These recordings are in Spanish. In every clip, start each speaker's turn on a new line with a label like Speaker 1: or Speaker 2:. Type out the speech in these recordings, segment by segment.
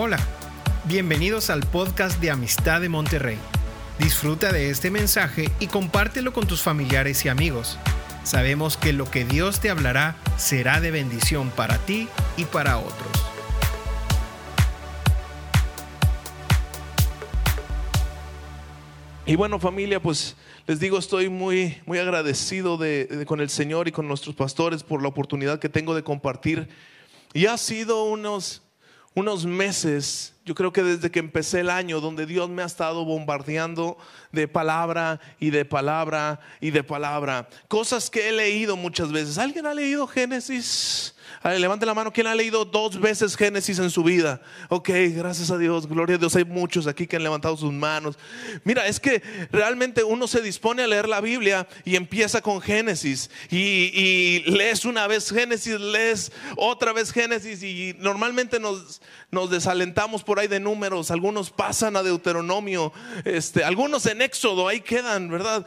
Speaker 1: Hola, bienvenidos al podcast de Amistad de Monterrey. Disfruta de este mensaje y compártelo con tus familiares y amigos. Sabemos que lo que Dios te hablará será de bendición para ti y para otros.
Speaker 2: Y bueno familia, pues les digo, estoy muy, muy agradecido con el Señor y con nuestros pastores por la oportunidad que tengo de compartir. Y ha sido unos, unos meses, yo creo que desde que empecé el año, donde Dios me ha estado bombardeando de palabra y de palabra y de palabra. Cosas que he leído muchas veces. ¿Alguien ha leído Génesis? levante la mano, ¿quién ha leído dos veces Génesis en su vida? Ok, gracias a Dios, gloria a Dios. Hay muchos aquí que han levantado sus manos. Mira, es que realmente uno se dispone a leer la Biblia y empieza con Génesis. Y, lees una vez Génesis, lees otra vez Génesis y normalmente nos, nos desalentamos por ahí de números. Algunos pasan a Deuteronomio, este, algunos en Éxodo, ahí quedan, ¿verdad?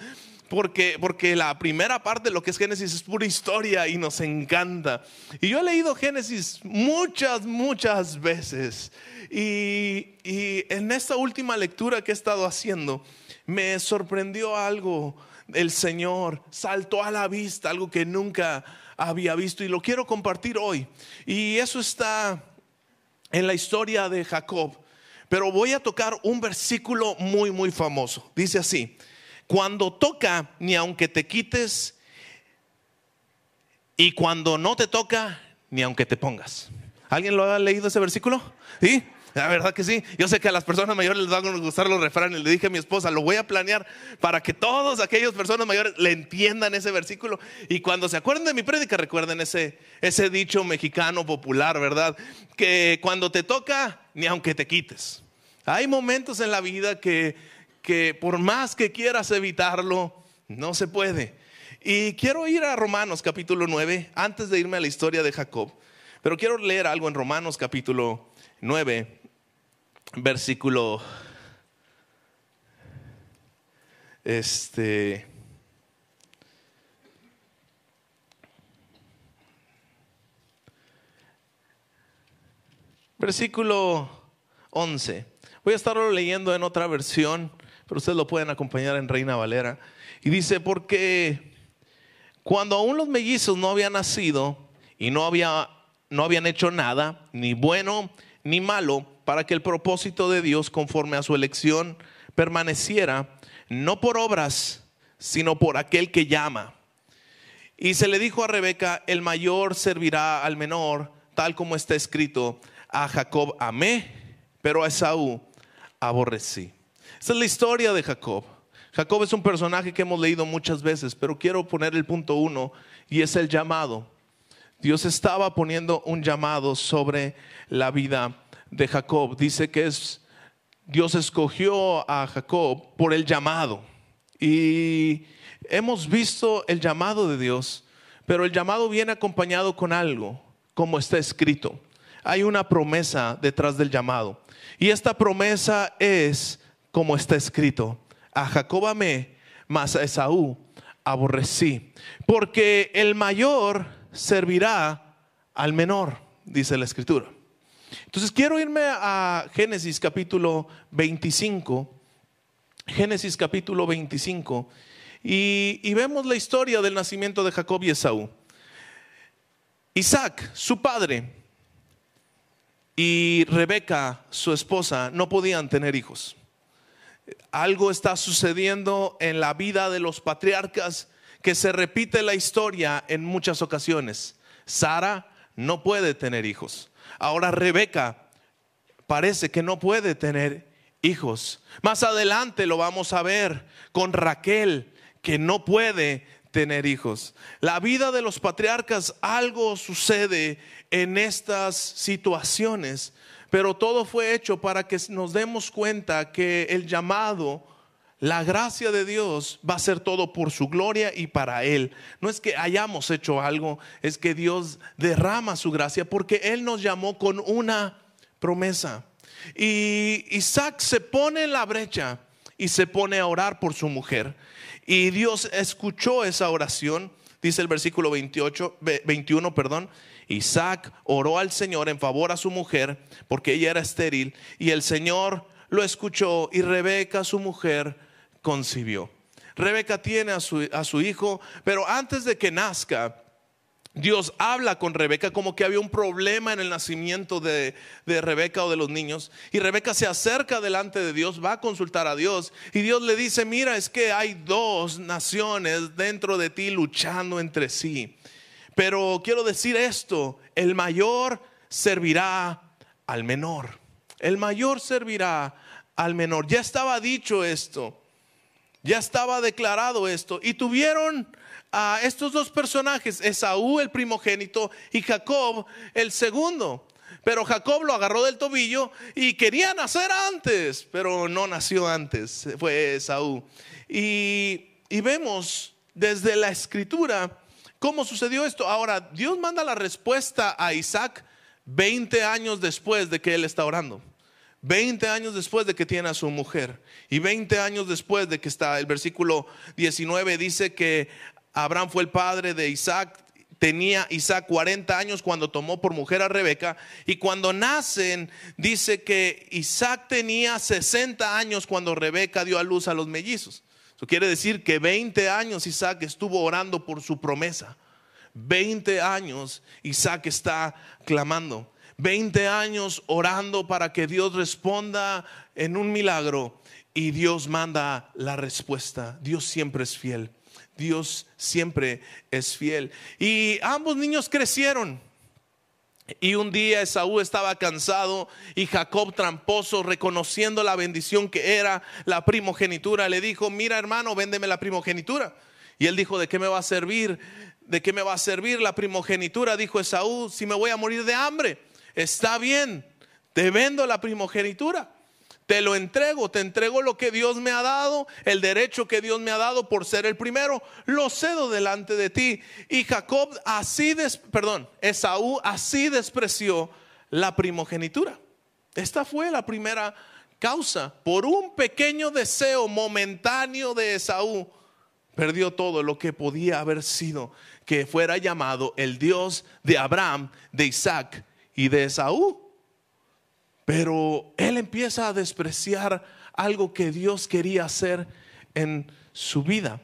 Speaker 2: porque, porque la primera parte de lo que es Génesis es pura historia y nos encanta. Y yo he leído Génesis muchas, muchas veces. Y, y en esta última lectura que he estado haciendo, me sorprendió algo. El Señor saltó a la vista, algo que nunca había visto y lo quiero compartir hoy. Y eso está en la historia de Jacob. Pero voy a tocar un versículo muy, muy famoso. Dice así, cuando toca, ni aunque te quites, y cuando no te toca, ni aunque te pongas. ¿Alguien lo ha leído ese versículo? ¿Sí? La verdad que sí. Yo sé que a las personas mayores les van a gustar los refranes. Le dije a mi esposa, lo voy a planear para que todos aquellos personas mayores le entiendan ese versículo. Y cuando se acuerden de mi prédica, recuerden ese, ese dicho mexicano popular, ¿verdad? Que cuando te toca, ni aunque te quites. Hay momentos en la vida que que por más que quieras evitarlo, no se puede. Y quiero ir a Romanos capítulo 9, antes de irme a la historia de Jacob, pero quiero leer algo en Romanos capítulo 9, versículo este versículo 11. Voy a estarlo leyendo en otra versión pero ustedes lo pueden acompañar en Reina Valera. Y dice, porque cuando aún los mellizos no habían nacido y no, había, no habían hecho nada, ni bueno ni malo, para que el propósito de Dios conforme a su elección permaneciera, no por obras, sino por aquel que llama. Y se le dijo a Rebeca, el mayor servirá al menor, tal como está escrito, a Jacob amé, pero a Esaú aborrecí. Esa es la historia de Jacob. Jacob es un personaje que hemos leído muchas veces, pero quiero poner el punto uno y es el llamado. Dios estaba poniendo un llamado sobre la vida de Jacob. Dice que es Dios escogió a Jacob por el llamado. Y hemos visto el llamado de Dios, pero el llamado viene acompañado con algo, como está escrito. Hay una promesa detrás del llamado. Y esta promesa es como está escrito, a Jacob amé, mas a Esaú aborrecí, porque el mayor servirá al menor, dice la escritura. Entonces quiero irme a Génesis capítulo 25, Génesis capítulo 25, y, y vemos la historia del nacimiento de Jacob y Esaú. Isaac, su padre, y Rebeca, su esposa, no podían tener hijos algo está sucediendo en la vida de los patriarcas que se repite la historia en muchas ocasiones. Sara no puede tener hijos. Ahora Rebeca parece que no puede tener hijos. Más adelante lo vamos a ver con Raquel, que no puede tener hijos. La vida de los patriarcas, algo sucede en estas situaciones pero todo fue hecho para que nos demos cuenta que el llamado, la gracia de Dios va a ser todo por su gloria y para Él. No es que hayamos hecho algo, es que Dios derrama su gracia porque Él nos llamó con una promesa. Y Isaac se pone en la brecha y se pone a orar por su mujer. Y Dios escuchó esa oración, dice el versículo 28, 21, perdón, Isaac oró al Señor en favor a su mujer porque ella era estéril y el Señor lo escuchó y Rebeca, su mujer, concibió. Rebeca tiene a su, a su hijo, pero antes de que nazca, Dios habla con Rebeca como que había un problema en el nacimiento de, de, Rebeca o de los niños. Y Rebeca se acerca delante de Dios, va a consultar a Dios. Y Dios le dice, mira, es que hay dos naciones dentro de ti luchando entre sí. Pero quiero decir esto, el mayor servirá al menor. El mayor servirá al menor. Ya estaba dicho esto. Ya estaba declarado esto. Y tuvieron a estos dos personajes, Esaú el primogénito y Jacob el segundo. Pero Jacob lo agarró del tobillo y quería nacer antes, pero no nació antes, fue Esaú. Y, y vemos desde la escritura cómo sucedió esto. Ahora, Dios manda la respuesta a Isaac 20 años después de que él está orando. 20 años después de que tiene a su mujer y 20 años después de que está, el versículo 19 dice que Abraham fue el padre de Isaac. Tenía Isaac 40 años cuando tomó por mujer a Rebeca. Y cuando nacen, dice que Isaac tenía 60 años cuando Rebeca dio a luz a los mellizos. Eso quiere decir que 20 años Isaac estuvo orando por su promesa. 20 años Isaac está clamando. 20 años orando para que Dios responda en un milagro. Y Dios manda la respuesta. Dios siempre es fiel. Dios siempre es fiel. Y ambos niños crecieron. Y un día Esaú estaba cansado y Jacob tramposo, reconociendo la bendición que era la primogenitura, le dijo, mira hermano, véndeme la primogenitura. Y él dijo, ¿de qué me va a servir? ¿De qué me va a servir la primogenitura? Dijo Esaú, si me voy a morir de hambre. Está bien, te vendo la primogenitura te lo entrego, te entrego lo que Dios me ha dado, el derecho que Dios me ha dado por ser el primero, lo cedo delante de ti. Y Jacob así, perdón, Esaú así despreció la primogenitura. Esta fue la primera causa. Por un pequeño deseo momentáneo de Esaú, perdió todo lo que podía haber sido que fuera llamado el Dios de Abraham, de Isaac y de Esaú. Pero él empieza a despreciar algo que Dios quería hacer en su vida.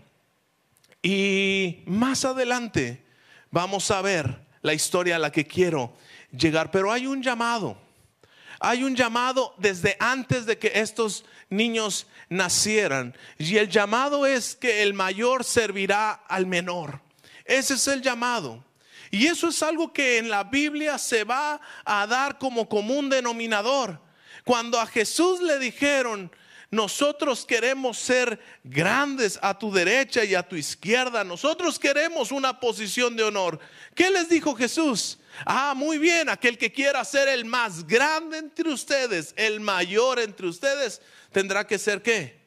Speaker 2: Y más adelante vamos a ver la historia a la que quiero llegar. Pero hay un llamado. Hay un llamado desde antes de que estos niños nacieran. Y el llamado es que el mayor servirá al menor. Ese es el llamado. Y eso es algo que en la Biblia se va a dar como común denominador. Cuando a Jesús le dijeron, nosotros queremos ser grandes a tu derecha y a tu izquierda, nosotros queremos una posición de honor. ¿Qué les dijo Jesús? Ah, muy bien, aquel que quiera ser el más grande entre ustedes, el mayor entre ustedes, tendrá que ser qué?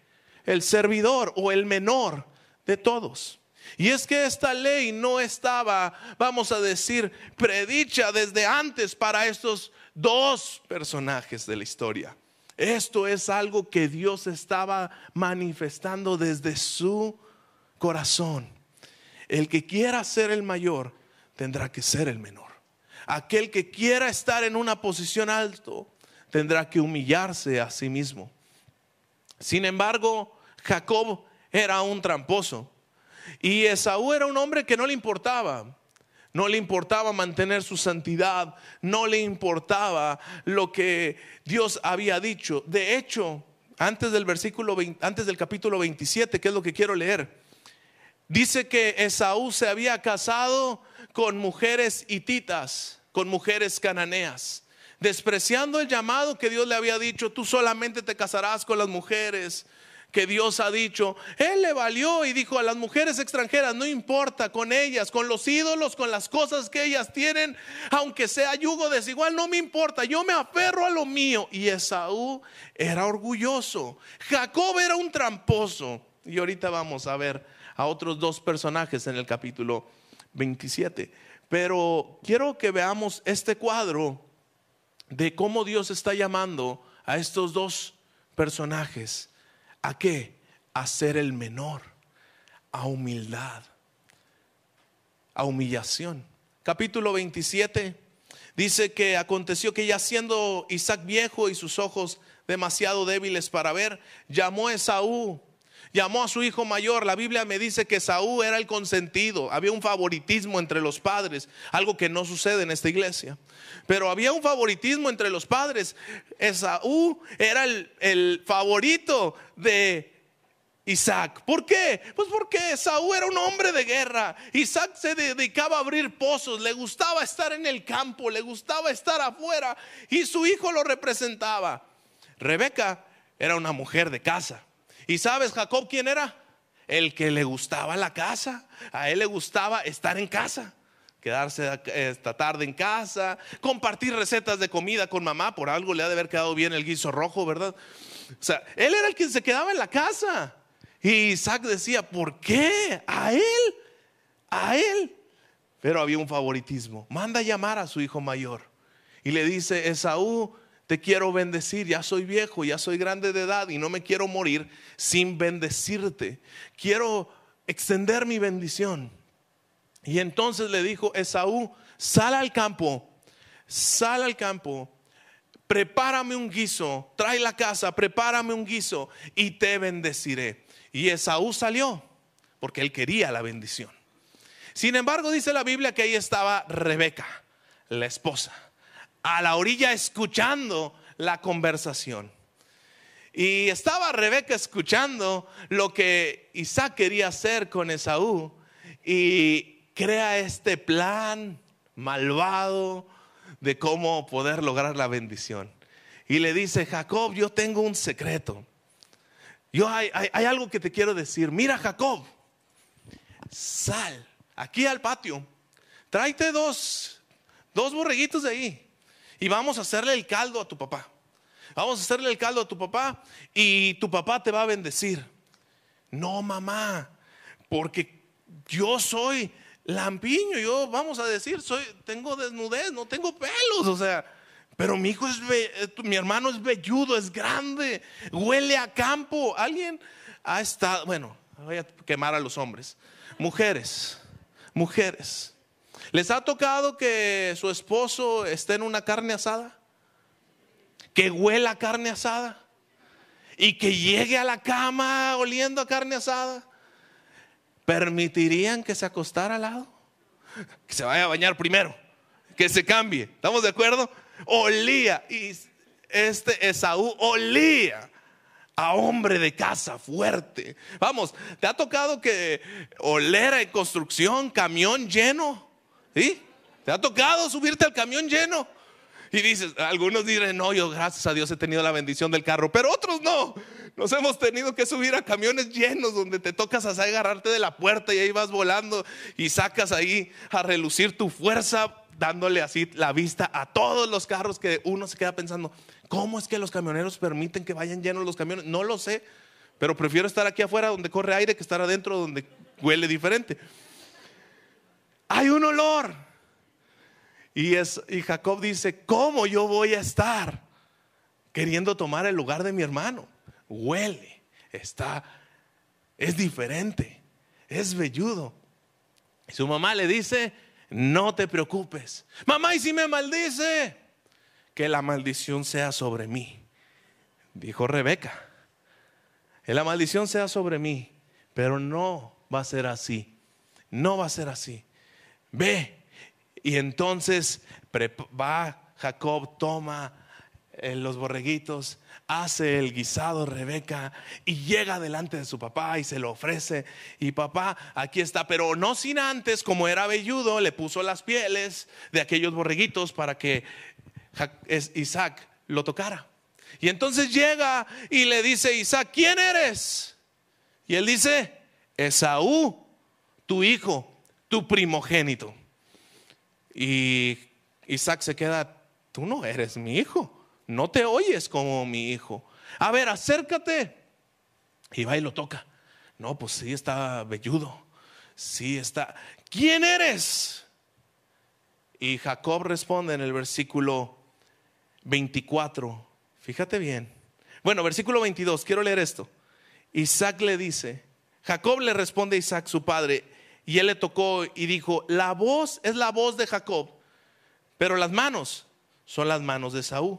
Speaker 2: El servidor o el menor de todos. Y es que esta ley no estaba, vamos a decir, predicha desde antes para estos dos personajes de la historia. Esto es algo que Dios estaba manifestando desde su corazón. El que quiera ser el mayor tendrá que ser el menor. Aquel que quiera estar en una posición alto tendrá que humillarse a sí mismo. Sin embargo, Jacob era un tramposo. Y Esaú era un hombre que no le importaba. No le importaba mantener su santidad, no le importaba lo que Dios había dicho. De hecho, antes del versículo antes del capítulo 27, que es lo que quiero leer, dice que Esaú se había casado con mujeres hititas, con mujeres cananeas, despreciando el llamado que Dios le había dicho, tú solamente te casarás con las mujeres que Dios ha dicho. Él le valió y dijo a las mujeres extranjeras, no importa con ellas, con los ídolos, con las cosas que ellas tienen, aunque sea yugo desigual, no me importa, yo me aferro a lo mío. Y Esaú era orgulloso, Jacob era un tramposo. Y ahorita vamos a ver a otros dos personajes en el capítulo 27. Pero quiero que veamos este cuadro de cómo Dios está llamando a estos dos personajes. ¿A qué? A ser el menor, a humildad, a humillación. capítulo 27, dice que aconteció que ya siendo Isaac viejo y sus ojos demasiado débiles para ver, llamó a Esaú llamó a su hijo mayor. La Biblia me dice que Saúl era el consentido. Había un favoritismo entre los padres, algo que no sucede en esta iglesia. Pero había un favoritismo entre los padres. Esaú era el, el favorito de Isaac. ¿Por qué? Pues porque Saúl era un hombre de guerra. Isaac se dedicaba a abrir pozos, le gustaba estar en el campo, le gustaba estar afuera y su hijo lo representaba. Rebeca era una mujer de casa. ¿Y sabes Jacob quién era? El que le gustaba la casa. A él le gustaba estar en casa. Quedarse esta tarde en casa, compartir recetas de comida con mamá, por algo le ha de haber quedado bien el guiso rojo, ¿verdad? O sea, él era el que se quedaba en la casa. Y Isaac decía, ¿por qué? A él, a él. Pero había un favoritismo. Manda a llamar a su hijo mayor. Y le dice, Esaú, te quiero bendecir, ya soy viejo, ya soy grande de edad y no me quiero morir sin bendecirte. Quiero extender mi bendición. Y entonces le dijo Esaú, sal al campo, sal al campo, prepárame un guiso, trae la casa, prepárame un guiso y te bendeciré. Y Esaú salió porque él quería la bendición. Sin embargo, dice la Biblia que ahí estaba Rebeca, la esposa a la orilla escuchando la conversación. Y estaba Rebeca escuchando lo que Isaac quería hacer con Esaú y crea este plan malvado de cómo poder lograr la bendición. Y le dice, Jacob, yo tengo un secreto. Yo hay, hay algo que te quiero decir. Mira, Jacob, sal aquí al patio. Tráete dos, dos borreguitos de ahí y vamos a hacerle el caldo a tu papá. Vamos a hacerle el caldo a tu papá y tu papá te va a bendecir. No, mamá, porque yo soy lampiño, yo vamos a decir, soy tengo desnudez, no tengo pelos, o sea, pero mi hijo es eh, mi hermano es velludo, es grande, huele a campo. Alguien ha estado, bueno, voy a quemar a los hombres. Mujeres, mujeres. ¿Les ha tocado que su esposo esté en una carne asada? Que huela carne asada. Y que llegue a la cama oliendo a carne asada. ¿Permitirían que se acostara al lado? Que se vaya a bañar primero. Que se cambie. ¿Estamos de acuerdo? Olía. Y este Esaú olía a hombre de casa fuerte. Vamos, ¿te ha tocado que olera en construcción, camión lleno? ¿Sí? ¿Te ha tocado subirte al camión lleno? Y dices, algunos dirán, no, yo gracias a Dios he tenido la bendición del carro, pero otros no. Nos hemos tenido que subir a camiones llenos donde te tocas a agarrarte de la puerta y ahí vas volando y sacas ahí a relucir tu fuerza, dándole así la vista a todos los carros que uno se queda pensando, ¿cómo es que los camioneros permiten que vayan llenos los camiones? No lo sé, pero prefiero estar aquí afuera donde corre aire que estar adentro donde huele diferente hay un olor. Y, es, y Jacob dice, ¿cómo yo voy a estar queriendo tomar el lugar de mi hermano? Huele, está, es diferente, es velludo. Y su mamá le dice, no te preocupes. Mamá, ¿y si me maldice? Que la maldición sea sobre mí. Dijo Rebeca, que la maldición sea sobre mí, pero no va a ser así. No va a ser así ve. Y entonces va Jacob, toma eh, los borreguitos, hace el guisado Rebeca y llega delante de su papá y se lo ofrece. Y papá, aquí está, pero no sin antes, como era velludo, le puso las pieles de aquellos borreguitos para que Isaac lo tocara. Y entonces llega y le dice Isaac, ¿quién eres? Y él dice, Esaú, tu hijo tu primogénito. Y Isaac se queda, tú no eres mi hijo, no te oyes como mi hijo. A ver, acércate. Y va y lo toca. No, pues sí está velludo. Sí está. ¿Quién eres? Y Jacob responde en el versículo 24. Fíjate bien. Bueno, versículo 22, quiero leer esto. Isaac le dice, Jacob le responde a Isaac, su padre, y él le tocó y dijo, la voz es la voz de Jacob, pero las manos son las manos de Saúl.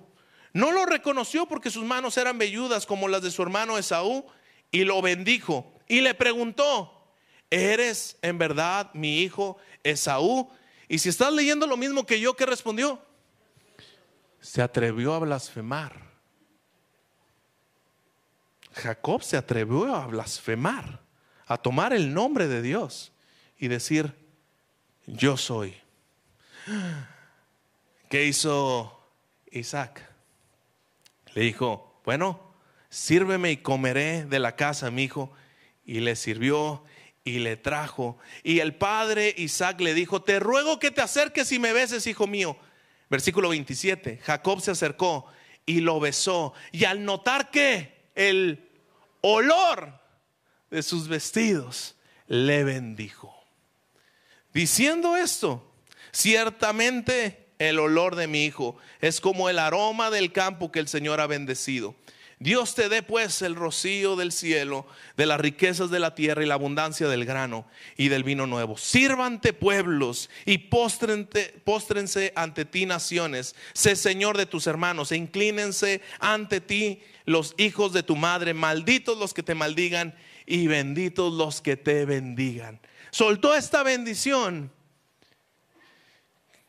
Speaker 2: No lo reconoció porque sus manos eran velludas como las de su hermano Esaú y lo bendijo y le preguntó, ¿eres en verdad mi hijo Esaú? Y si estás leyendo lo mismo que yo, ¿qué respondió? Se atrevió a blasfemar. Jacob se atrevió a blasfemar, a tomar el nombre de Dios y decir, yo soy. ¿Qué hizo Isaac? Le dijo, bueno, sírveme y comeré de la casa, mi hijo. Y le sirvió y le trajo. Y el padre Isaac le dijo, te ruego que te acerques y me beses, hijo mío. Versículo 27, Jacob se acercó y lo besó. Y al notar que el olor de sus vestidos le bendijo. Diciendo esto, ciertamente el olor de mi hijo es como el aroma del campo que el Señor ha bendecido. Dios te dé pues el rocío del cielo, de las riquezas de la tierra y la abundancia del grano y del vino nuevo. Sírvante pueblos y póstrense ante ti naciones. Sé Señor de tus hermanos e inclínense ante ti los hijos de tu madre. Malditos los que te maldigan y benditos los que te bendigan. Soltó esta bendición.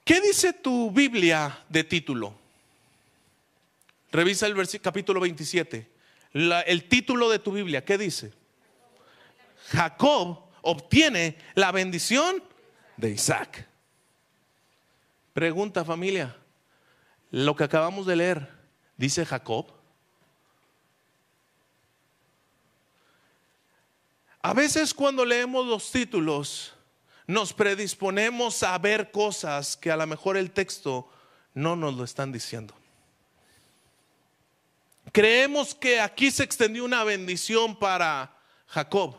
Speaker 2: ¿Qué dice tu Biblia de título? Revisa el capítulo 27. el título de tu Biblia, ¿qué dice? Jacob obtiene la bendición de Isaac. Pregunta familia, lo que acabamos de leer, ¿dice Jacob? A veces cuando leemos los títulos, nos predisponemos a ver cosas que a lo mejor el texto no nos lo están diciendo. Creemos que aquí se extendió una bendición para Jacob.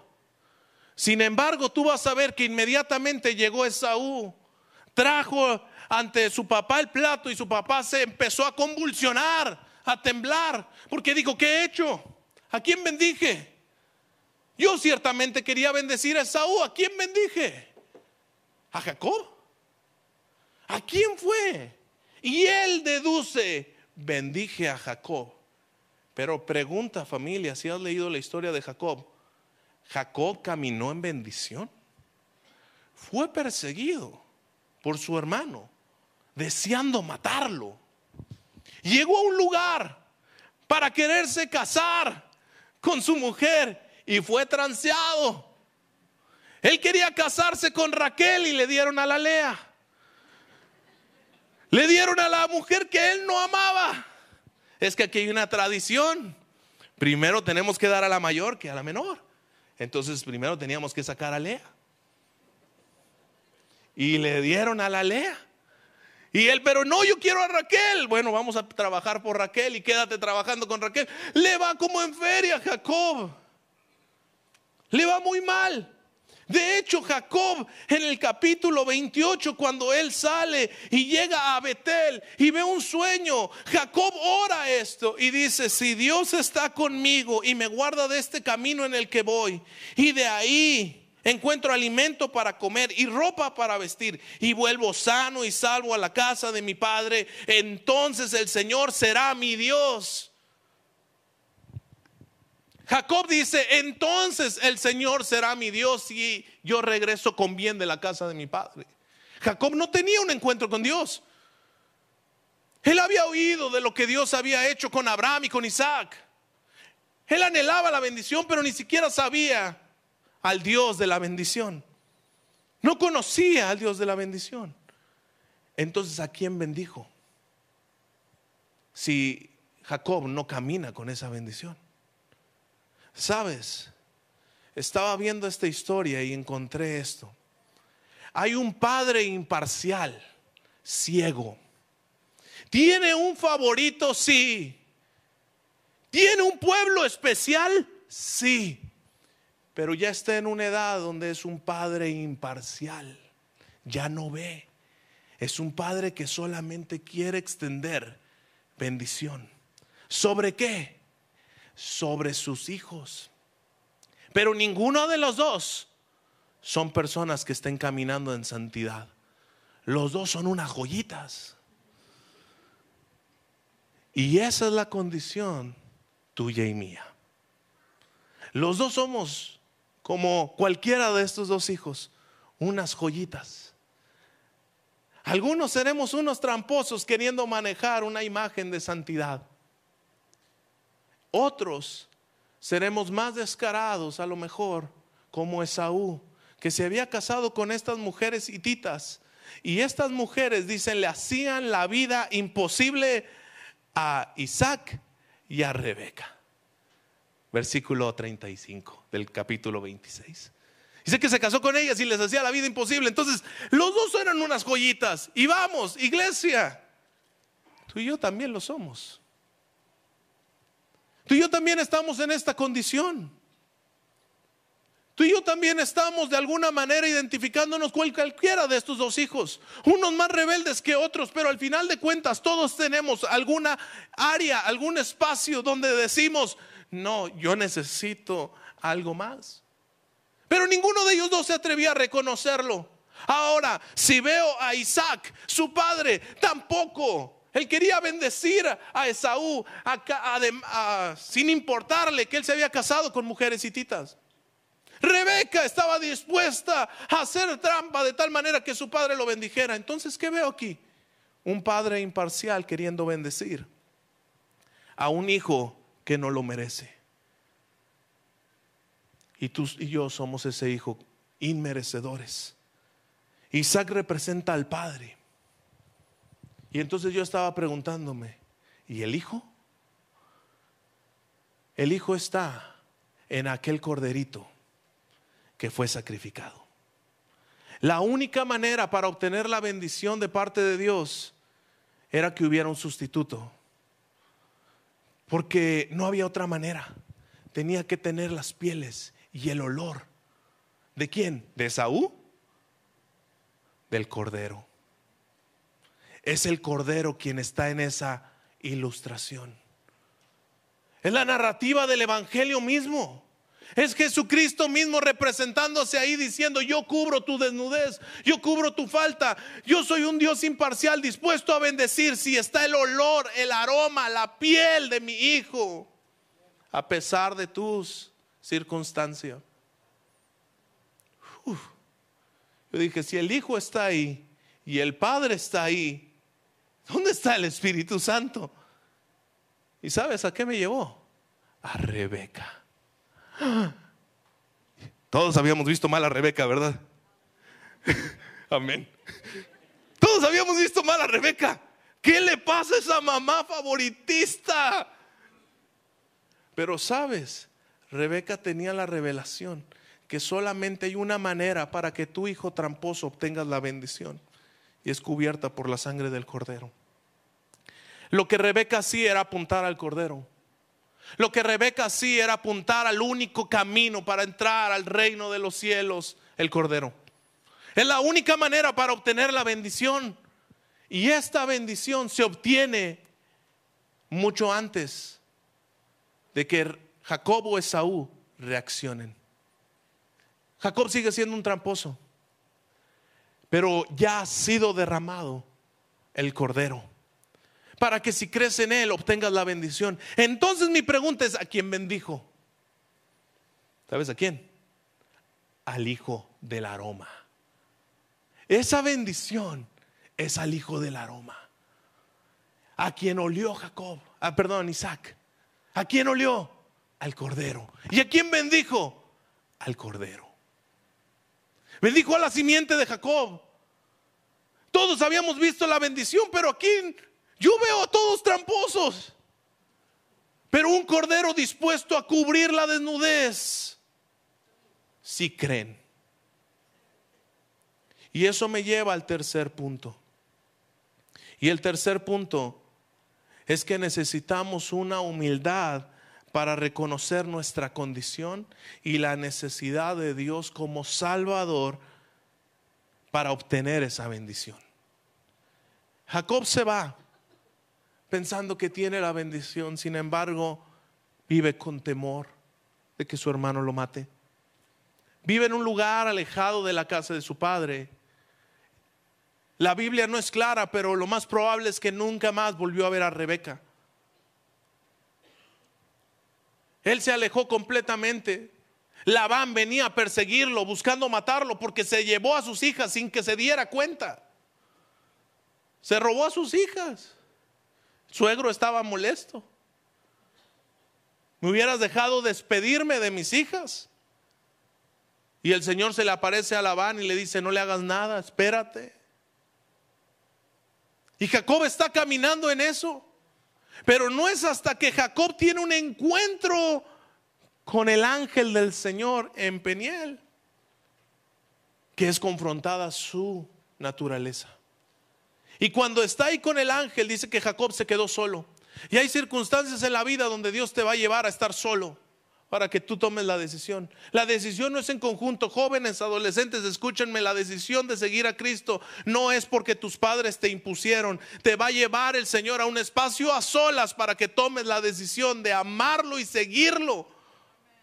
Speaker 2: Sin embargo, tú vas a ver que inmediatamente llegó Esaú, trajo ante su papá el plato y su papá se empezó a convulsionar, a temblar, porque dijo, ¿qué he hecho? ¿A quién bendije? Yo ciertamente quería bendecir a Esaú, ¿a quién bendije? ¿A Jacob? ¿A quién fue? Y él deduce, bendije a Jacob. Pero pregunta familia, si has leído la historia de Jacob, Jacob caminó en bendición. Fue perseguido por su hermano, deseando matarlo. Llegó a un lugar para quererse casar con su mujer y fue transeado. Él quería casarse con Raquel y le dieron a la Lea. Le dieron a la mujer que él no amaba es que aquí hay una tradición. Primero tenemos que dar a la mayor que a la menor. Entonces primero teníamos que sacar a Lea. Y le dieron a la Lea. Y él, pero no, yo quiero a Raquel. Bueno, vamos a trabajar por Raquel y quédate trabajando con Raquel. Le va como en feria, Jacob. Le va muy mal. De hecho, Jacob en el capítulo 28, cuando él sale y llega a Betel y ve un sueño, Jacob ora esto y dice, si Dios está conmigo y me guarda de este camino en el que voy, y de ahí encuentro alimento para comer y ropa para vestir, y vuelvo sano y salvo a la casa de mi padre, entonces el Señor será mi Dios Jacob dice, entonces el Señor será mi Dios y yo regreso con bien de la casa de mi padre. Jacob no tenía un encuentro con Dios. Él había oído de lo que Dios había hecho con Abraham y con Isaac. Él anhelaba la bendición, pero ni siquiera sabía al Dios de la bendición. No conocía al Dios de la bendición. Entonces, ¿a quién bendijo? Si Jacob no camina con esa bendición. Sabes, estaba viendo esta historia y encontré esto. Hay un padre imparcial, ciego. ¿Tiene un favorito? Sí. ¿Tiene un pueblo especial? Sí. Pero ya está en una edad donde es un padre imparcial. Ya no ve. Es un padre que solamente quiere extender bendición. ¿Sobre qué? Sobre sus hijos. Pero ninguno de los dos son personas que estén caminando en santidad. Los dos son unas joyitas. Y esa es la condición tuya y mía. Los dos somos como cualquiera de estos dos hijos, unas joyitas. Algunos seremos unos tramposos queriendo manejar una imagen de santidad. Otros seremos más descarados a lo mejor, como Esaú, que se había casado con estas mujeres hititas. Y estas mujeres, dicen, le hacían la vida imposible a Isaac y a Rebeca. Versículo 35 del capítulo 26. Dice que se casó con ellas y les hacía la vida imposible. Entonces, los dos eran unas joyitas. Y vamos, iglesia. Tú y yo también lo somos. También estamos en esta condición. Tú y yo también estamos de alguna manera identificándonos con cualquiera de estos dos hijos, unos más rebeldes que otros, pero al final de cuentas todos tenemos alguna área, algún espacio donde decimos, no, yo necesito algo más. Pero ninguno de ellos dos se atrevía a reconocerlo. Ahora, si veo a Isaac, su padre, tampoco. Él quería bendecir a Esaú sin importarle que él se había casado con mujeres hititas. Rebeca estaba dispuesta a hacer trampa de tal manera que su padre lo bendijera. Entonces, ¿qué veo aquí? Un padre imparcial queriendo bendecir a un hijo que no lo merece. Y tú y yo somos ese hijo inmerecedores. Isaac representa al Padre. Y entonces yo estaba preguntándome, ¿y el hijo? El hijo está en aquel corderito que fue sacrificado. La única manera para obtener la bendición de parte de Dios era que hubiera un sustituto. Porque no había otra manera. Tenía que tener las pieles y el olor. ¿De quién? ¿De Saúl? Del cordero. Es el cordero quien está en esa ilustración. Es la narrativa del Evangelio mismo. Es Jesucristo mismo representándose ahí diciendo, yo cubro tu desnudez, yo cubro tu falta, yo soy un Dios imparcial dispuesto a bendecir si está el olor, el aroma, la piel de mi hijo, a pesar de tus circunstancia. Yo dije, si el Hijo está ahí y el Padre está ahí, ¿dónde está el Espíritu Santo? ¿Y sabes a qué me llevó? A Rebeca. Todos habíamos visto mal a Rebeca, ¿verdad? Amén. Todos habíamos visto mal a Rebeca. ¿Qué le pasa a esa mamá favoritista? Pero sabes, Rebeca tenía la revelación que solamente hay una manera para que tu hijo tramposo obtenga la bendición y es cubierta por la sangre del cordero. Lo que Rebeca hacía era apuntar al cordero. Lo que Rebeca hacía era apuntar al único camino para entrar al reino de los cielos, el cordero. Es la única manera para obtener la bendición. Y esta bendición se obtiene mucho antes de que Jacob o Esaú reaccionen. Jacob sigue siendo un tramposo, pero ya ha sido derramado el cordero para que si crees en él obtengas la bendición. Entonces mi pregunta es, ¿a quién bendijo? ¿Sabes a quién? Al hijo del aroma. Esa bendición es al hijo del aroma. A quien olió Jacob, ah, perdón, Isaac. ¿A quién olió? al cordero. ¿Y a quién bendijo? Al cordero. Bendijo a la simiente de Jacob. Todos habíamos visto la bendición, pero aquí yo veo a todos tramposos. Pero un cordero dispuesto a cubrir la desnudez. Si creen. Y eso me lleva al tercer punto. Y el tercer punto es que necesitamos una humildad para reconocer nuestra condición y la necesidad de Dios como Salvador para obtener esa bendición. Jacob se va pensando que tiene la bendición, sin embargo, vive con temor de que su hermano lo mate. vive en un lugar alejado de la casa de su padre. La Biblia no es clara, pero lo más probable es que nunca más volvió a ver a Rebeca. Él se alejó completamente. Labán venía a perseguirlo, buscando matarlo, porque se llevó a sus hijas sin que se diera cuenta. Se robó a sus hijas. suegro estaba molesto. Me hubieras dejado despedirme de mis hijas. Y el Señor se le aparece a Labán y le dice, no le hagas nada, espérate. Y Jacob está caminando en eso. Pero no es hasta que Jacob tiene un encuentro con el ángel del Señor en Peniel que es confrontada su naturaleza. Y cuando está ahí con el ángel, dice que Jacob se quedó solo. Y hay circunstancias en la vida donde Dios te va a llevar a estar solo para que tú tomes la decisión. La decisión no es en conjunto. Jóvenes, adolescentes, escúchenme, la decisión de seguir a Cristo no es porque tus padres te impusieron. Te va a llevar el Señor a un espacio a solas para que tomes la decisión de amarlo y seguirlo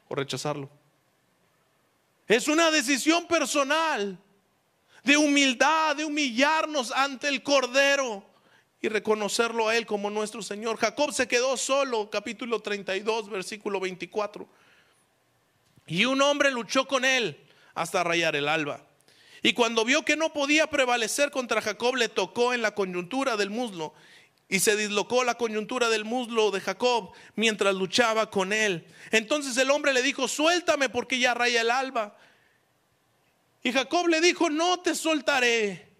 Speaker 2: o rechazarlo. Es una decisión personal de humildad, de humillarnos ante el Cordero y reconocerlo a Él como nuestro Señor. Jacob se quedó solo, capítulo 32, versículo 24. Y un hombre luchó con él hasta rayar el alba. Y cuando vio que no podía prevalecer contra Jacob, le tocó en la coyuntura del muslo. Y se dislocó la coyuntura del muslo de Jacob mientras luchaba con él. Entonces el hombre le dijo, suéltame porque ya raya el alba. Y Jacob le dijo, no te soltaré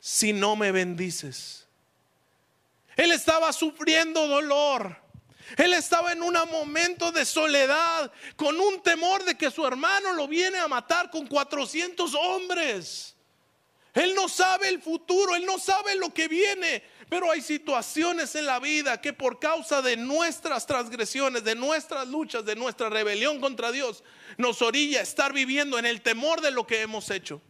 Speaker 2: si no me bendices. Él estaba sufriendo dolor. Él estaba en un momento de soledad, con un temor de que su hermano lo viene a matar con 400 hombres. Él no sabe el futuro, él no sabe lo que viene, pero hay situaciones en la vida que por causa de nuestras transgresiones, de nuestras luchas, de nuestra rebelión contra Dios, nos orilla a estar viviendo en el temor de lo que hemos hecho.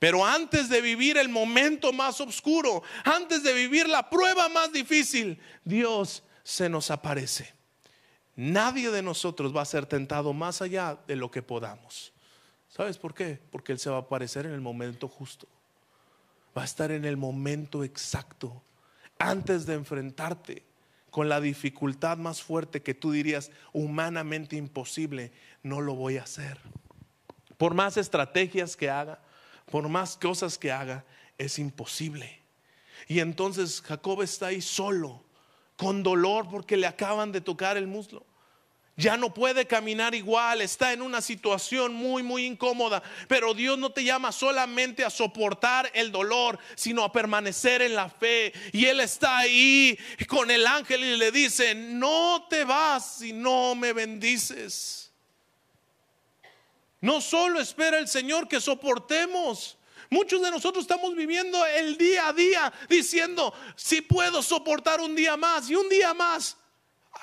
Speaker 2: Pero antes de vivir el momento más oscuro, antes de vivir la prueba más difícil, Dios se nos aparece. Nadie de nosotros va a ser tentado más allá de lo que podamos. ¿Sabes por qué? Porque Él se va a aparecer en el momento justo. Va a estar en el momento exacto. Antes de enfrentarte con la dificultad más fuerte que tú dirías humanamente imposible, no lo voy a hacer. Por más estrategias que haga, por más cosas que haga, es imposible. Y entonces Jacob está ahí solo, con dolor porque le acaban de tocar el muslo. Ya no puede caminar igual, está en una situación muy, muy incómoda. Pero Dios no te llama solamente a soportar el dolor, sino a permanecer en la fe. Y Él está ahí con el ángel y le dice, no te vas si no me bendices. No solo espera el Señor que soportemos. Muchos de nosotros estamos viviendo el día a día diciendo, si puedo soportar un día más y un día más.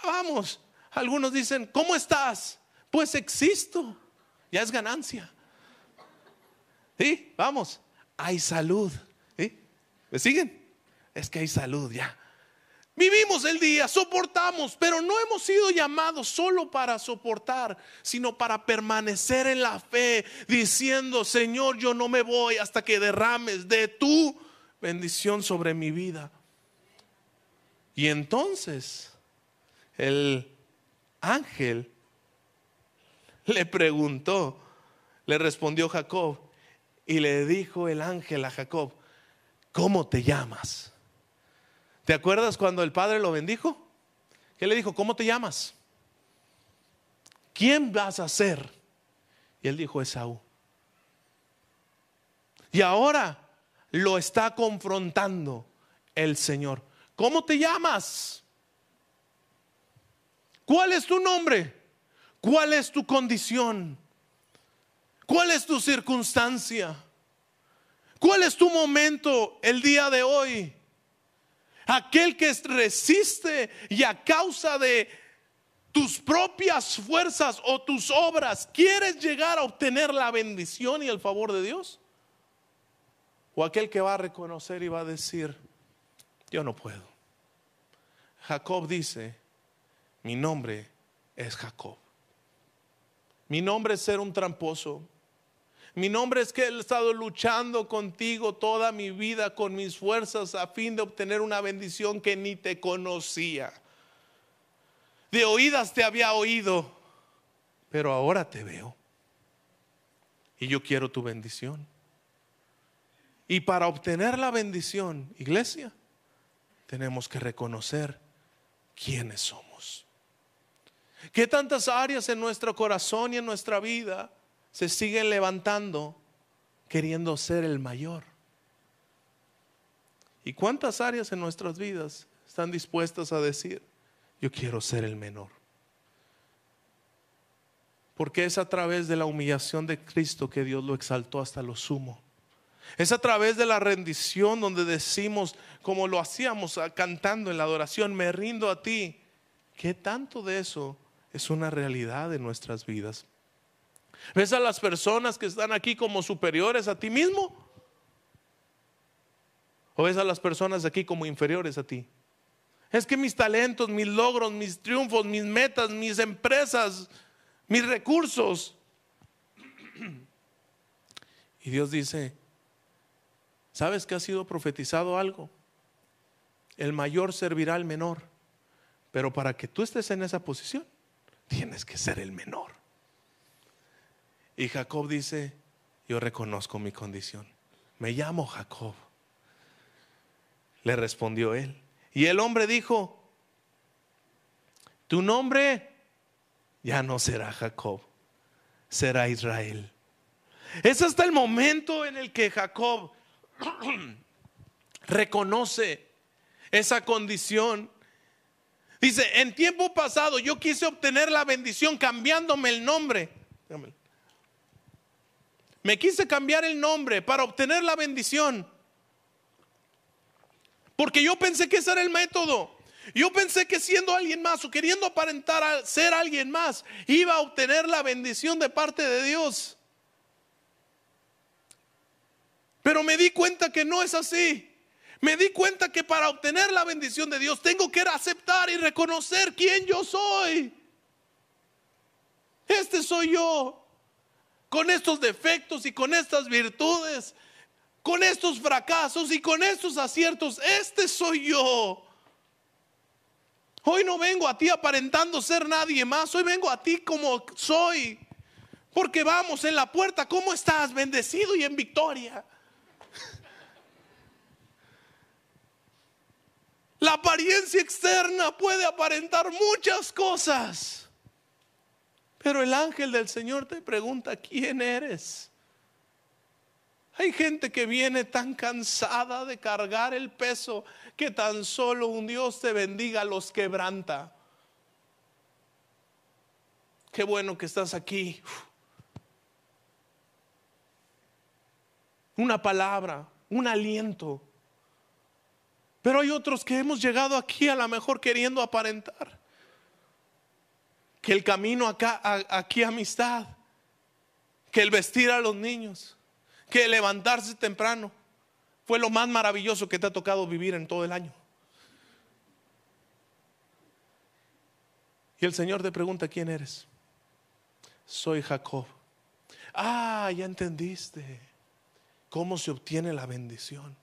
Speaker 2: Vamos, algunos dicen, ¿cómo estás? Pues existo, ya es ganancia. ¿Sí? Vamos, hay salud. ¿Sí? ¿Me siguen? Es que hay salud ya. Vivimos el día, soportamos, pero no hemos sido llamados solo para soportar, sino para permanecer en la fe, diciendo, Señor, yo no me voy hasta que derrames de tu bendición sobre mi vida. Y entonces el ángel le preguntó, le respondió Jacob, y le dijo el ángel a Jacob, ¿cómo te llamas? ¿Te acuerdas cuando el padre lo bendijo? ¿Qué le dijo? ¿Cómo te llamas? ¿Quién vas a ser? Y él dijo Esaú. Y ahora lo está confrontando el Señor. ¿Cómo te llamas? ¿Cuál es tu nombre? ¿Cuál es tu condición? ¿Cuál es tu circunstancia? ¿Cuál es tu momento el día de hoy? aquel que resiste y a causa de tus propias fuerzas o tus obras quieres llegar a obtener la bendición y el favor de Dios? ¿O aquel que va a reconocer y va a decir, yo no puedo? Jacob dice, mi nombre es Jacob. Mi nombre es ser un tramposo. Mi nombre es que he estado luchando contigo toda mi vida con mis fuerzas a fin de obtener una bendición que ni te conocía. De oídas te había oído, pero ahora te veo. Y yo quiero tu bendición. Y para obtener la bendición, iglesia, tenemos que reconocer quiénes somos. ¿Qué tantas áreas en nuestro corazón y en nuestra vida se siguen levantando queriendo ser el mayor? ¿Y cuántas áreas en nuestras vidas están dispuestas a decir, yo quiero ser el menor? Porque es a través de la humillación de Cristo que Dios lo exaltó hasta lo sumo. Es a través de la rendición donde decimos, como lo hacíamos cantando en la adoración, me rindo a ti. ¿Qué tanto de eso es una realidad en nuestras vidas? ¿Ves a las personas que están aquí como superiores a ti mismo? ¿O ves a las personas de aquí como inferiores a ti? Es que mis talentos, mis logros, mis triunfos, mis metas, mis empresas, mis recursos. Y Dios dice, ¿sabes que ha sido profetizado algo? El mayor servirá al menor, pero para que tú estés en esa posición, tienes que ser el menor. Y Jacob dice, yo reconozco mi condición. Me llamo Jacob. Le respondió él. Y el hombre dijo, tu nombre ya no será Jacob, será Israel. Es hasta el momento en el que Jacob reconoce esa condición. Dice, en tiempo pasado yo quise obtener la bendición cambiándome el nombre. Me quise cambiar el nombre para obtener la bendición. Porque yo pensé que ese era el método. Yo pensé que siendo alguien más o queriendo aparentar a ser alguien más, iba a obtener la bendición de parte de Dios. Pero me di cuenta que no es así. Me di cuenta que para obtener la bendición de Dios tengo que aceptar y reconocer quién yo soy. Este soy yo con estos defectos y con estas virtudes, con estos fracasos y con estos aciertos. Este soy yo. Hoy no vengo a ti aparentando ser nadie más, hoy vengo a ti como soy. Porque vamos en la puerta, ¿cómo estás? Bendecido y en victoria. La apariencia externa puede aparentar muchas cosas. Pero el ángel del Señor te pregunta, ¿quién eres? Hay gente que viene tan cansada de cargar el peso que tan solo un Dios te bendiga los quebranta. Qué bueno que estás aquí. Una palabra, un aliento. Pero hay otros que hemos llegado aquí a lo mejor queriendo aparentar que el camino acá, aquí amistad, que el vestir a los niños, que el levantarse temprano, fue lo más maravilloso que te ha tocado vivir en todo el año. Y el Señor te pregunta, ¿quién eres? Soy Jacob. Ah, ya entendiste cómo se obtiene la bendición.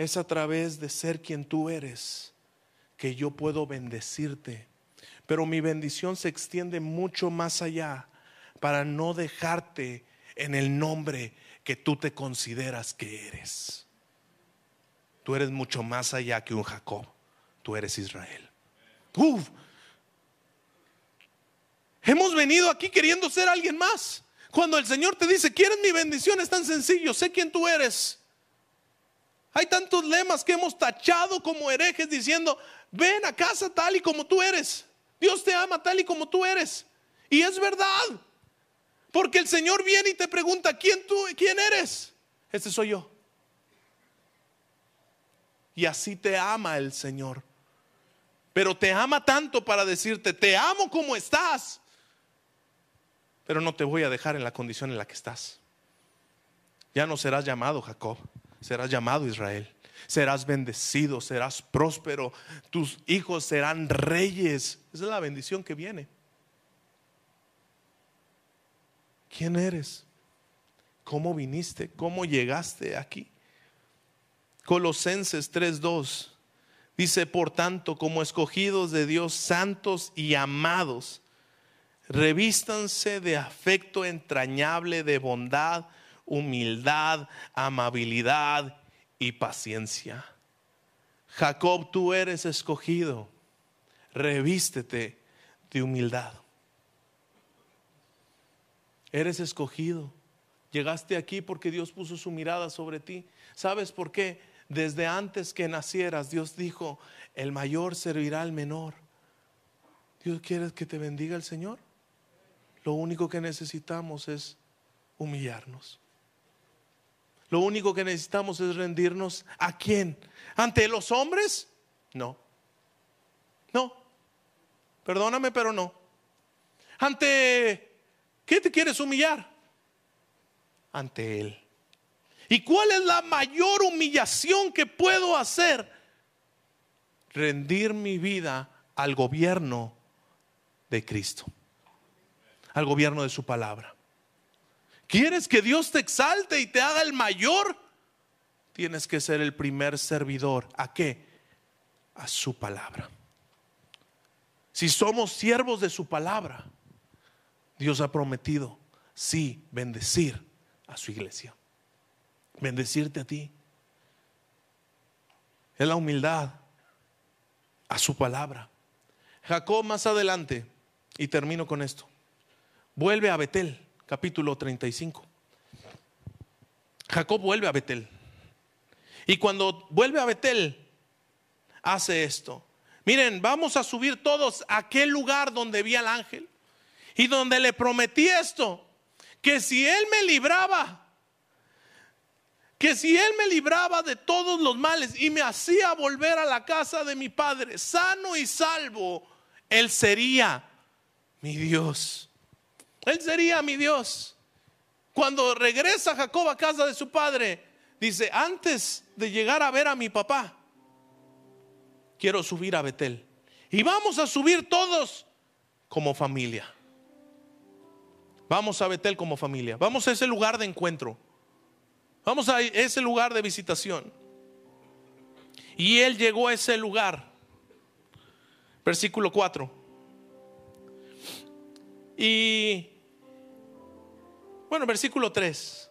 Speaker 2: Es a través de ser quien tú eres que yo puedo bendecirte pero mi bendición se extiende mucho más allá para no dejarte en el nombre que tú te consideras que eres. Tú eres mucho más allá que un Jacob. Tú eres Israel. Uf. Hemos venido aquí queriendo ser alguien más. Cuando el Señor te dice, ¿quieres mi bendición? Es tan sencillo, sé quién tú eres. Hay tantos lemas que hemos tachado como herejes diciendo, ven a casa tal y como tú eres. Dios te ama tal y como tú eres. Y es verdad. Porque el Señor viene y te pregunta, ¿quién tú, quién eres? Este soy yo. Y así te ama el Señor. Pero te ama tanto para decirte, te amo como estás. Pero no te voy a dejar en la condición en la que estás. Ya no serás llamado Jacob, serás llamado Israel serás bendecido, serás próspero, tus hijos serán reyes. Esa es la bendición que viene. ¿quién eres? ¿Cómo viniste? ¿Cómo llegaste aquí? Colosenses 3:2 dice, por tanto, como escogidos de Dios, santos y amados, revístanse de afecto entrañable, de bondad, humildad, amabilidad y paciencia. Jacob, tú eres escogido, revístete de humildad. Eres escogido. Llegaste aquí porque Dios puso su mirada sobre ti. ¿Sabes por qué? Desde antes que nacieras, Dios dijo, el mayor servirá al menor. Dios quiere que te bendiga el Señor. Lo único que necesitamos es humillarnos. Lo único que necesitamos es rendirnos a quién? ¿Ante los hombres? No. No. Perdóname, pero no. ¿Ante qué te quieres humillar? Ante Él. ¿Y cuál es la mayor humillación que puedo hacer? Rendir mi vida al gobierno de Cristo, al gobierno de su palabra. ¿Quieres que Dios te exalte y te haga el mayor? Tienes que ser el primer servidor. ¿A qué? A su palabra. Si somos siervos de su palabra, Dios ha prometido, sí, bendecir a su iglesia. Bendecirte a ti. Es la humildad a su palabra. Jacob más adelante, y termino con esto, vuelve a Betel capítulo 35. Jacob vuelve a Betel. Y cuando vuelve a Betel, hace esto. Miren, vamos a subir todos a aquel lugar donde vi al ángel y donde le prometí esto, que si él me libraba, que si él me libraba de todos los males y me hacía volver a la casa de mi padre sano y salvo, él sería mi Dios. Él sería mi Dios. Cuando regresa Jacob a casa de su padre, dice, antes de llegar a ver a mi papá, quiero subir a Betel. Y vamos a subir todos como familia. Vamos a Betel como familia. Vamos a ese lugar de encuentro. Vamos a ese lugar de visitación. Y él llegó a ese lugar. Versículo 4. Y bueno, versículo 3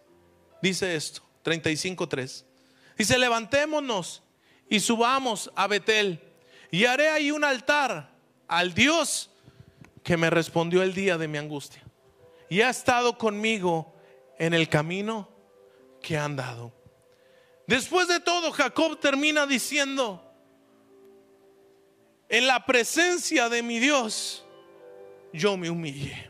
Speaker 2: dice esto, 35.3. Dice, levantémonos y subamos a Betel y haré ahí un altar al Dios que me respondió el día de mi angustia y ha estado conmigo en el camino que han dado. Después de todo, Jacob termina diciendo, en la presencia de mi Dios, yo me humillé.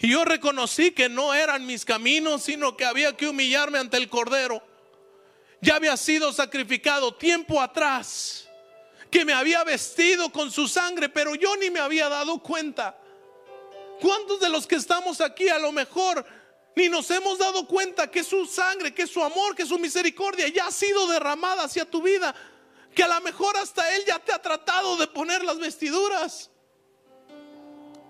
Speaker 2: Y yo reconocí que no eran mis caminos, sino que había que humillarme ante el Cordero. Ya había sido sacrificado tiempo atrás, que me había vestido con su sangre, pero yo ni me había dado cuenta. ¿Cuántos de los que estamos aquí a lo mejor ni nos hemos dado cuenta que su sangre, que su amor, que su misericordia ya ha sido derramada hacia tu vida? Que a lo mejor hasta Él ya te ha tratado de poner las vestiduras.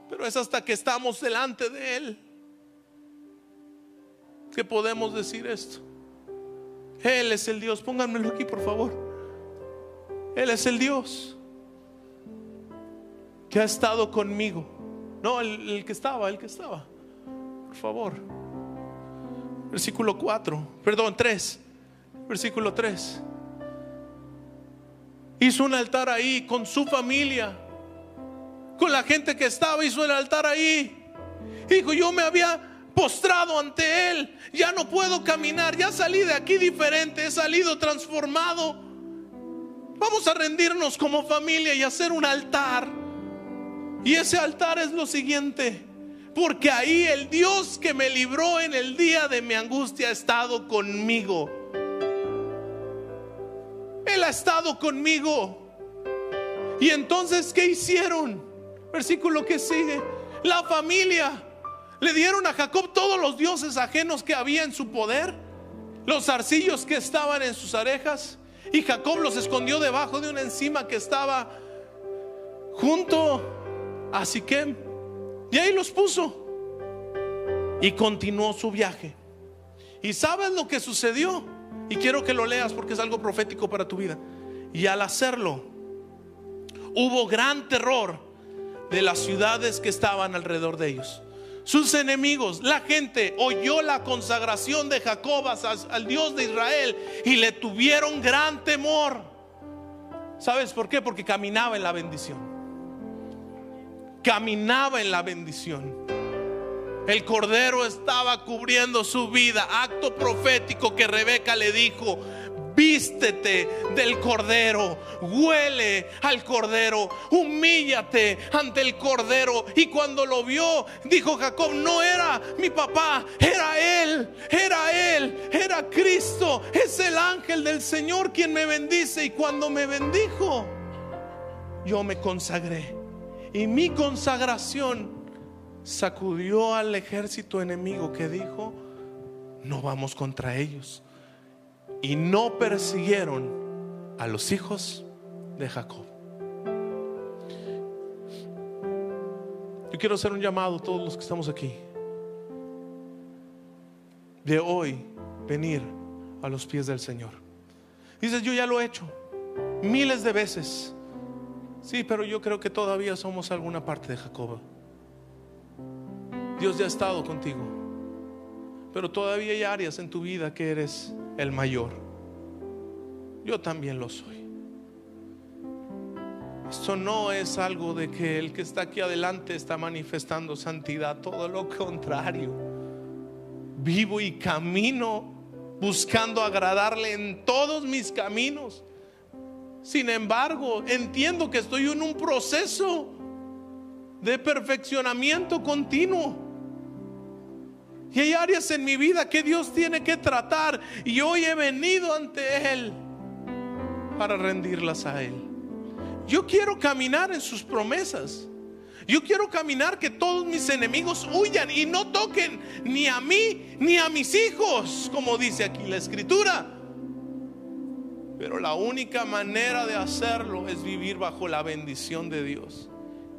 Speaker 2: Pero es hasta que estamos delante de Él que podemos decir esto. Él es el Dios. Pónganmelo aquí, por favor. Él es el Dios que ha estado conmigo. No, el, que estaba, el que estaba. Por favor. Versículo 4, perdón, 3. Versículo 3. Hizo un altar ahí con su familia con la gente que estaba, hizo el altar ahí. Dijo, yo me había postrado ante Él, ya no puedo caminar, ya salí de aquí diferente, he salido transformado. Vamos a rendirnos como familia y hacer un altar. Y ese altar es lo siguiente, porque ahí el Dios que me libró en el día de mi angustia ha estado conmigo. Él ha estado conmigo. Y entonces, ¿qué hicieron? Versículo que sigue. La familia le dieron a Jacob todos los dioses ajenos que había en su poder, los arcillos que estaban en sus orejas, y Jacob los escondió debajo de una encima que estaba junto a Siquem. Y ahí los puso. y continuó su viaje. ¿Y sabes lo que sucedió? Y quiero que lo leas porque es algo profético para tu vida. Y al hacerlo, hubo gran terror de las ciudades que estaban alrededor de ellos. Sus enemigos, la gente oyó la consagración de Jacob al Dios de Israel y le tuvieron gran temor. ¿Sabes por qué? Porque caminaba en la bendición. Caminaba en la bendición. El cordero estaba cubriendo su vida. Acto profético que Rebeca le dijo, vístete del cordero, huele al cordero, humíllate ante el cordero. Y cuando lo vio, dijo Jacob, no era mi papá, era él, era él, era Cristo, es el ángel del Señor quien me bendice. Y cuando me bendijo, yo me consagré. Y mi consagración sacudió al ejército enemigo que dijo, no vamos contra ellos y no persiguieron a los hijos de Jacob. Yo quiero hacer un llamado a todos los que estamos aquí. De hoy venir a los pies del Señor. Dices, yo ya lo he hecho miles de veces. Sí, pero yo creo que todavía somos alguna parte de Jacob. Dios ya ha estado contigo. Pero todavía hay áreas en tu vida que eres el mayor. Yo también lo soy. Esto no es algo de que el que está aquí adelante está manifestando santidad, todo lo contrario. Vivo y camino buscando agradarle en todos mis caminos. Sin embargo, entiendo que estoy en un proceso de perfeccionamiento continuo. Y hay áreas en mi vida que Dios tiene que tratar. Y hoy he venido ante Él para rendirlas a Él. Yo quiero caminar en sus promesas. Yo quiero caminar que todos mis enemigos huyan y no toquen ni a mí ni a mis hijos, como dice aquí la escritura. Pero la única manera de hacerlo es vivir bajo la bendición de Dios.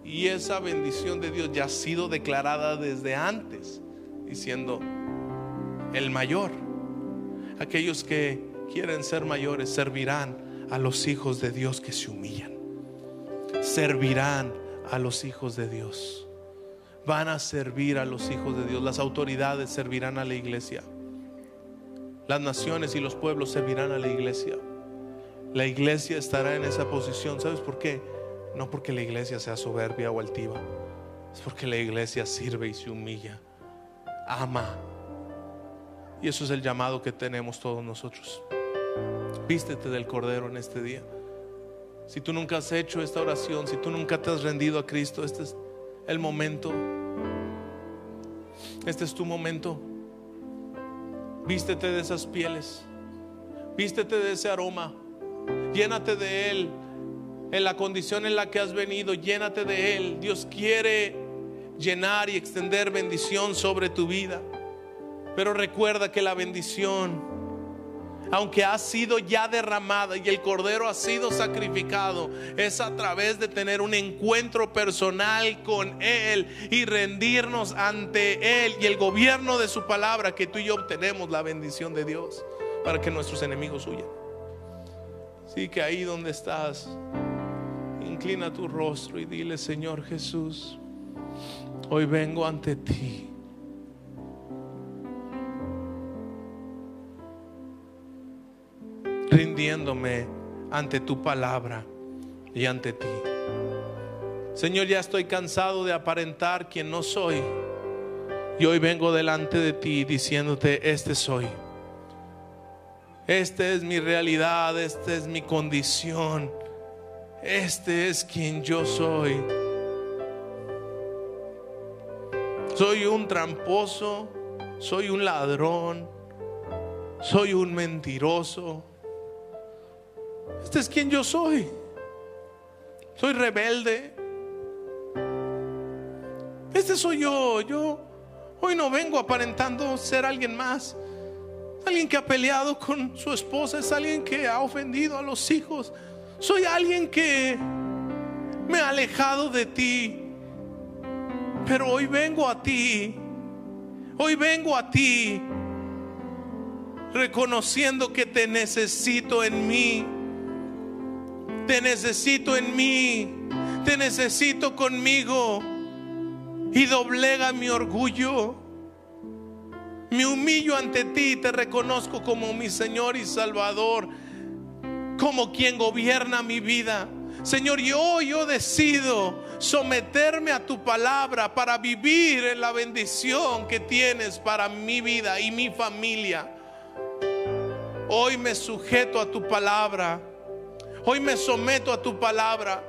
Speaker 2: Y esa bendición de Dios ya ha sido declarada desde antes diciendo, el mayor. Aquellos que quieren ser mayores servirán a los hijos de Dios que se humillan. Servirán a los hijos de Dios. Van a servir a los hijos de Dios. Las autoridades servirán a la iglesia. Las naciones y los pueblos servirán a la iglesia. La iglesia estará en esa posición. ¿Sabes por qué? No porque la iglesia sea soberbia o altiva. Es porque la iglesia sirve y se humilla ama. Y eso es el llamado que tenemos todos nosotros. Vístete del Cordero en este día. Si tú nunca has hecho esta oración, si tú nunca te has rendido a Cristo, este es el momento. Este es tu momento. Vístete de esas pieles. Vístete de ese aroma. Llénate de Él. En la condición en la que has venido, llénate de Él. Dios quiere llenar y extender bendición sobre tu vida. Pero recuerda que la bendición, aunque ha sido ya derramada y el cordero ha sido sacrificado, es a través de tener un encuentro personal con Él y rendirnos ante Él y el gobierno de su palabra que tú y yo obtenemos la bendición de Dios para que nuestros enemigos huyan. Así que ahí donde estás, inclina tu rostro y dile, Señor Jesús, Hoy vengo ante ti. rindiéndome ante tu palabra y ante ti. Señor, ya estoy cansado de aparentar quien no soy. Y hoy vengo delante de ti diciéndote, este soy. Esta es mi realidad, esta es mi condición. Este es quien yo soy. Soy un tramposo, soy un ladrón, soy un mentiroso. Este es quien yo soy. Soy rebelde. Este soy yo. Yo hoy no vengo aparentando ser alguien más. Alguien que ha peleado con su esposa, es alguien que ha ofendido a los hijos. Soy alguien que me ha alejado de ti. Pero hoy vengo a ti. Hoy vengo a ti reconociendo que te necesito en mí. Te necesito en mí. Te necesito conmigo. Y doblega mi orgullo. Me humillo ante ti y te reconozco como mi Señor y Salvador. Como quien gobierna mi vida. Señor, yo, yo decido someterme a tu palabra para vivir en la bendición que tienes para mi vida y mi familia. Hoy me sujeto a tu palabra. Hoy me someto a tu palabra.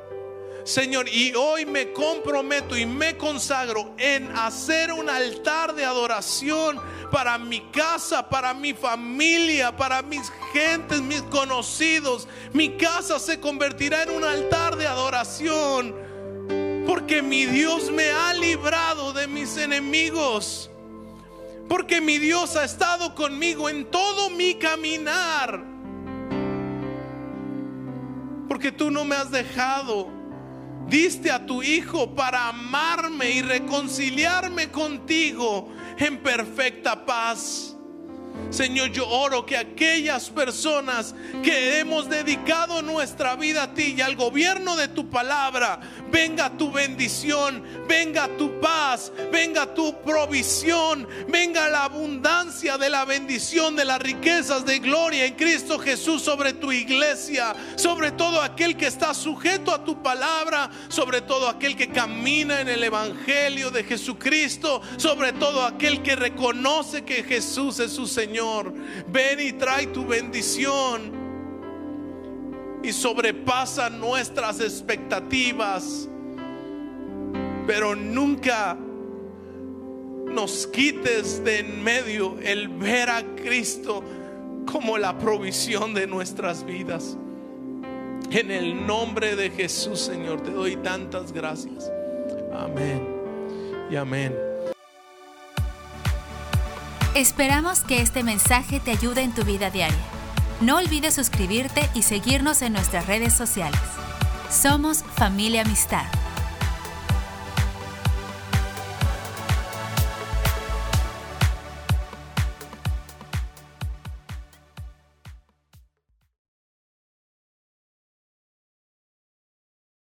Speaker 2: Señor, y hoy me comprometo y me consagro en hacer un altar de adoración para mi casa, para mi familia, para mis gentes, mis conocidos. Mi casa se convertirá en un altar de adoración porque mi Dios me ha librado de mis enemigos. Porque mi Dios ha estado conmigo en todo mi caminar. Porque tú no me has dejado diste a tu Hijo para amarme y reconciliarme contigo en perfecta paz. Señor, yo oro que aquellas personas que hemos dedicado nuestra vida a ti y al gobierno de tu palabra, venga tu bendición, venga tu paz, venga tu provisión, venga la abundancia de la bendición de las riquezas de gloria en Cristo Jesús sobre tu iglesia, sobre todo aquel que está sujeto a tu palabra, sobre todo aquel que camina en el Evangelio de Jesucristo, sobre todo aquel que reconoce que Jesús es su Señor. Ven y trae tu bendición y sobrepasa nuestras expectativas. Pero nunca nos quites de en medio el ver a Cristo como la provisión de nuestras vidas. En el nombre de Jesús, Señor, te doy tantas gracias. Amén y amén.
Speaker 3: Esperamos que este mensaje te ayude en tu vida diaria. No olvides suscribirte y seguirnos en nuestras redes sociales. Somos familia amistad.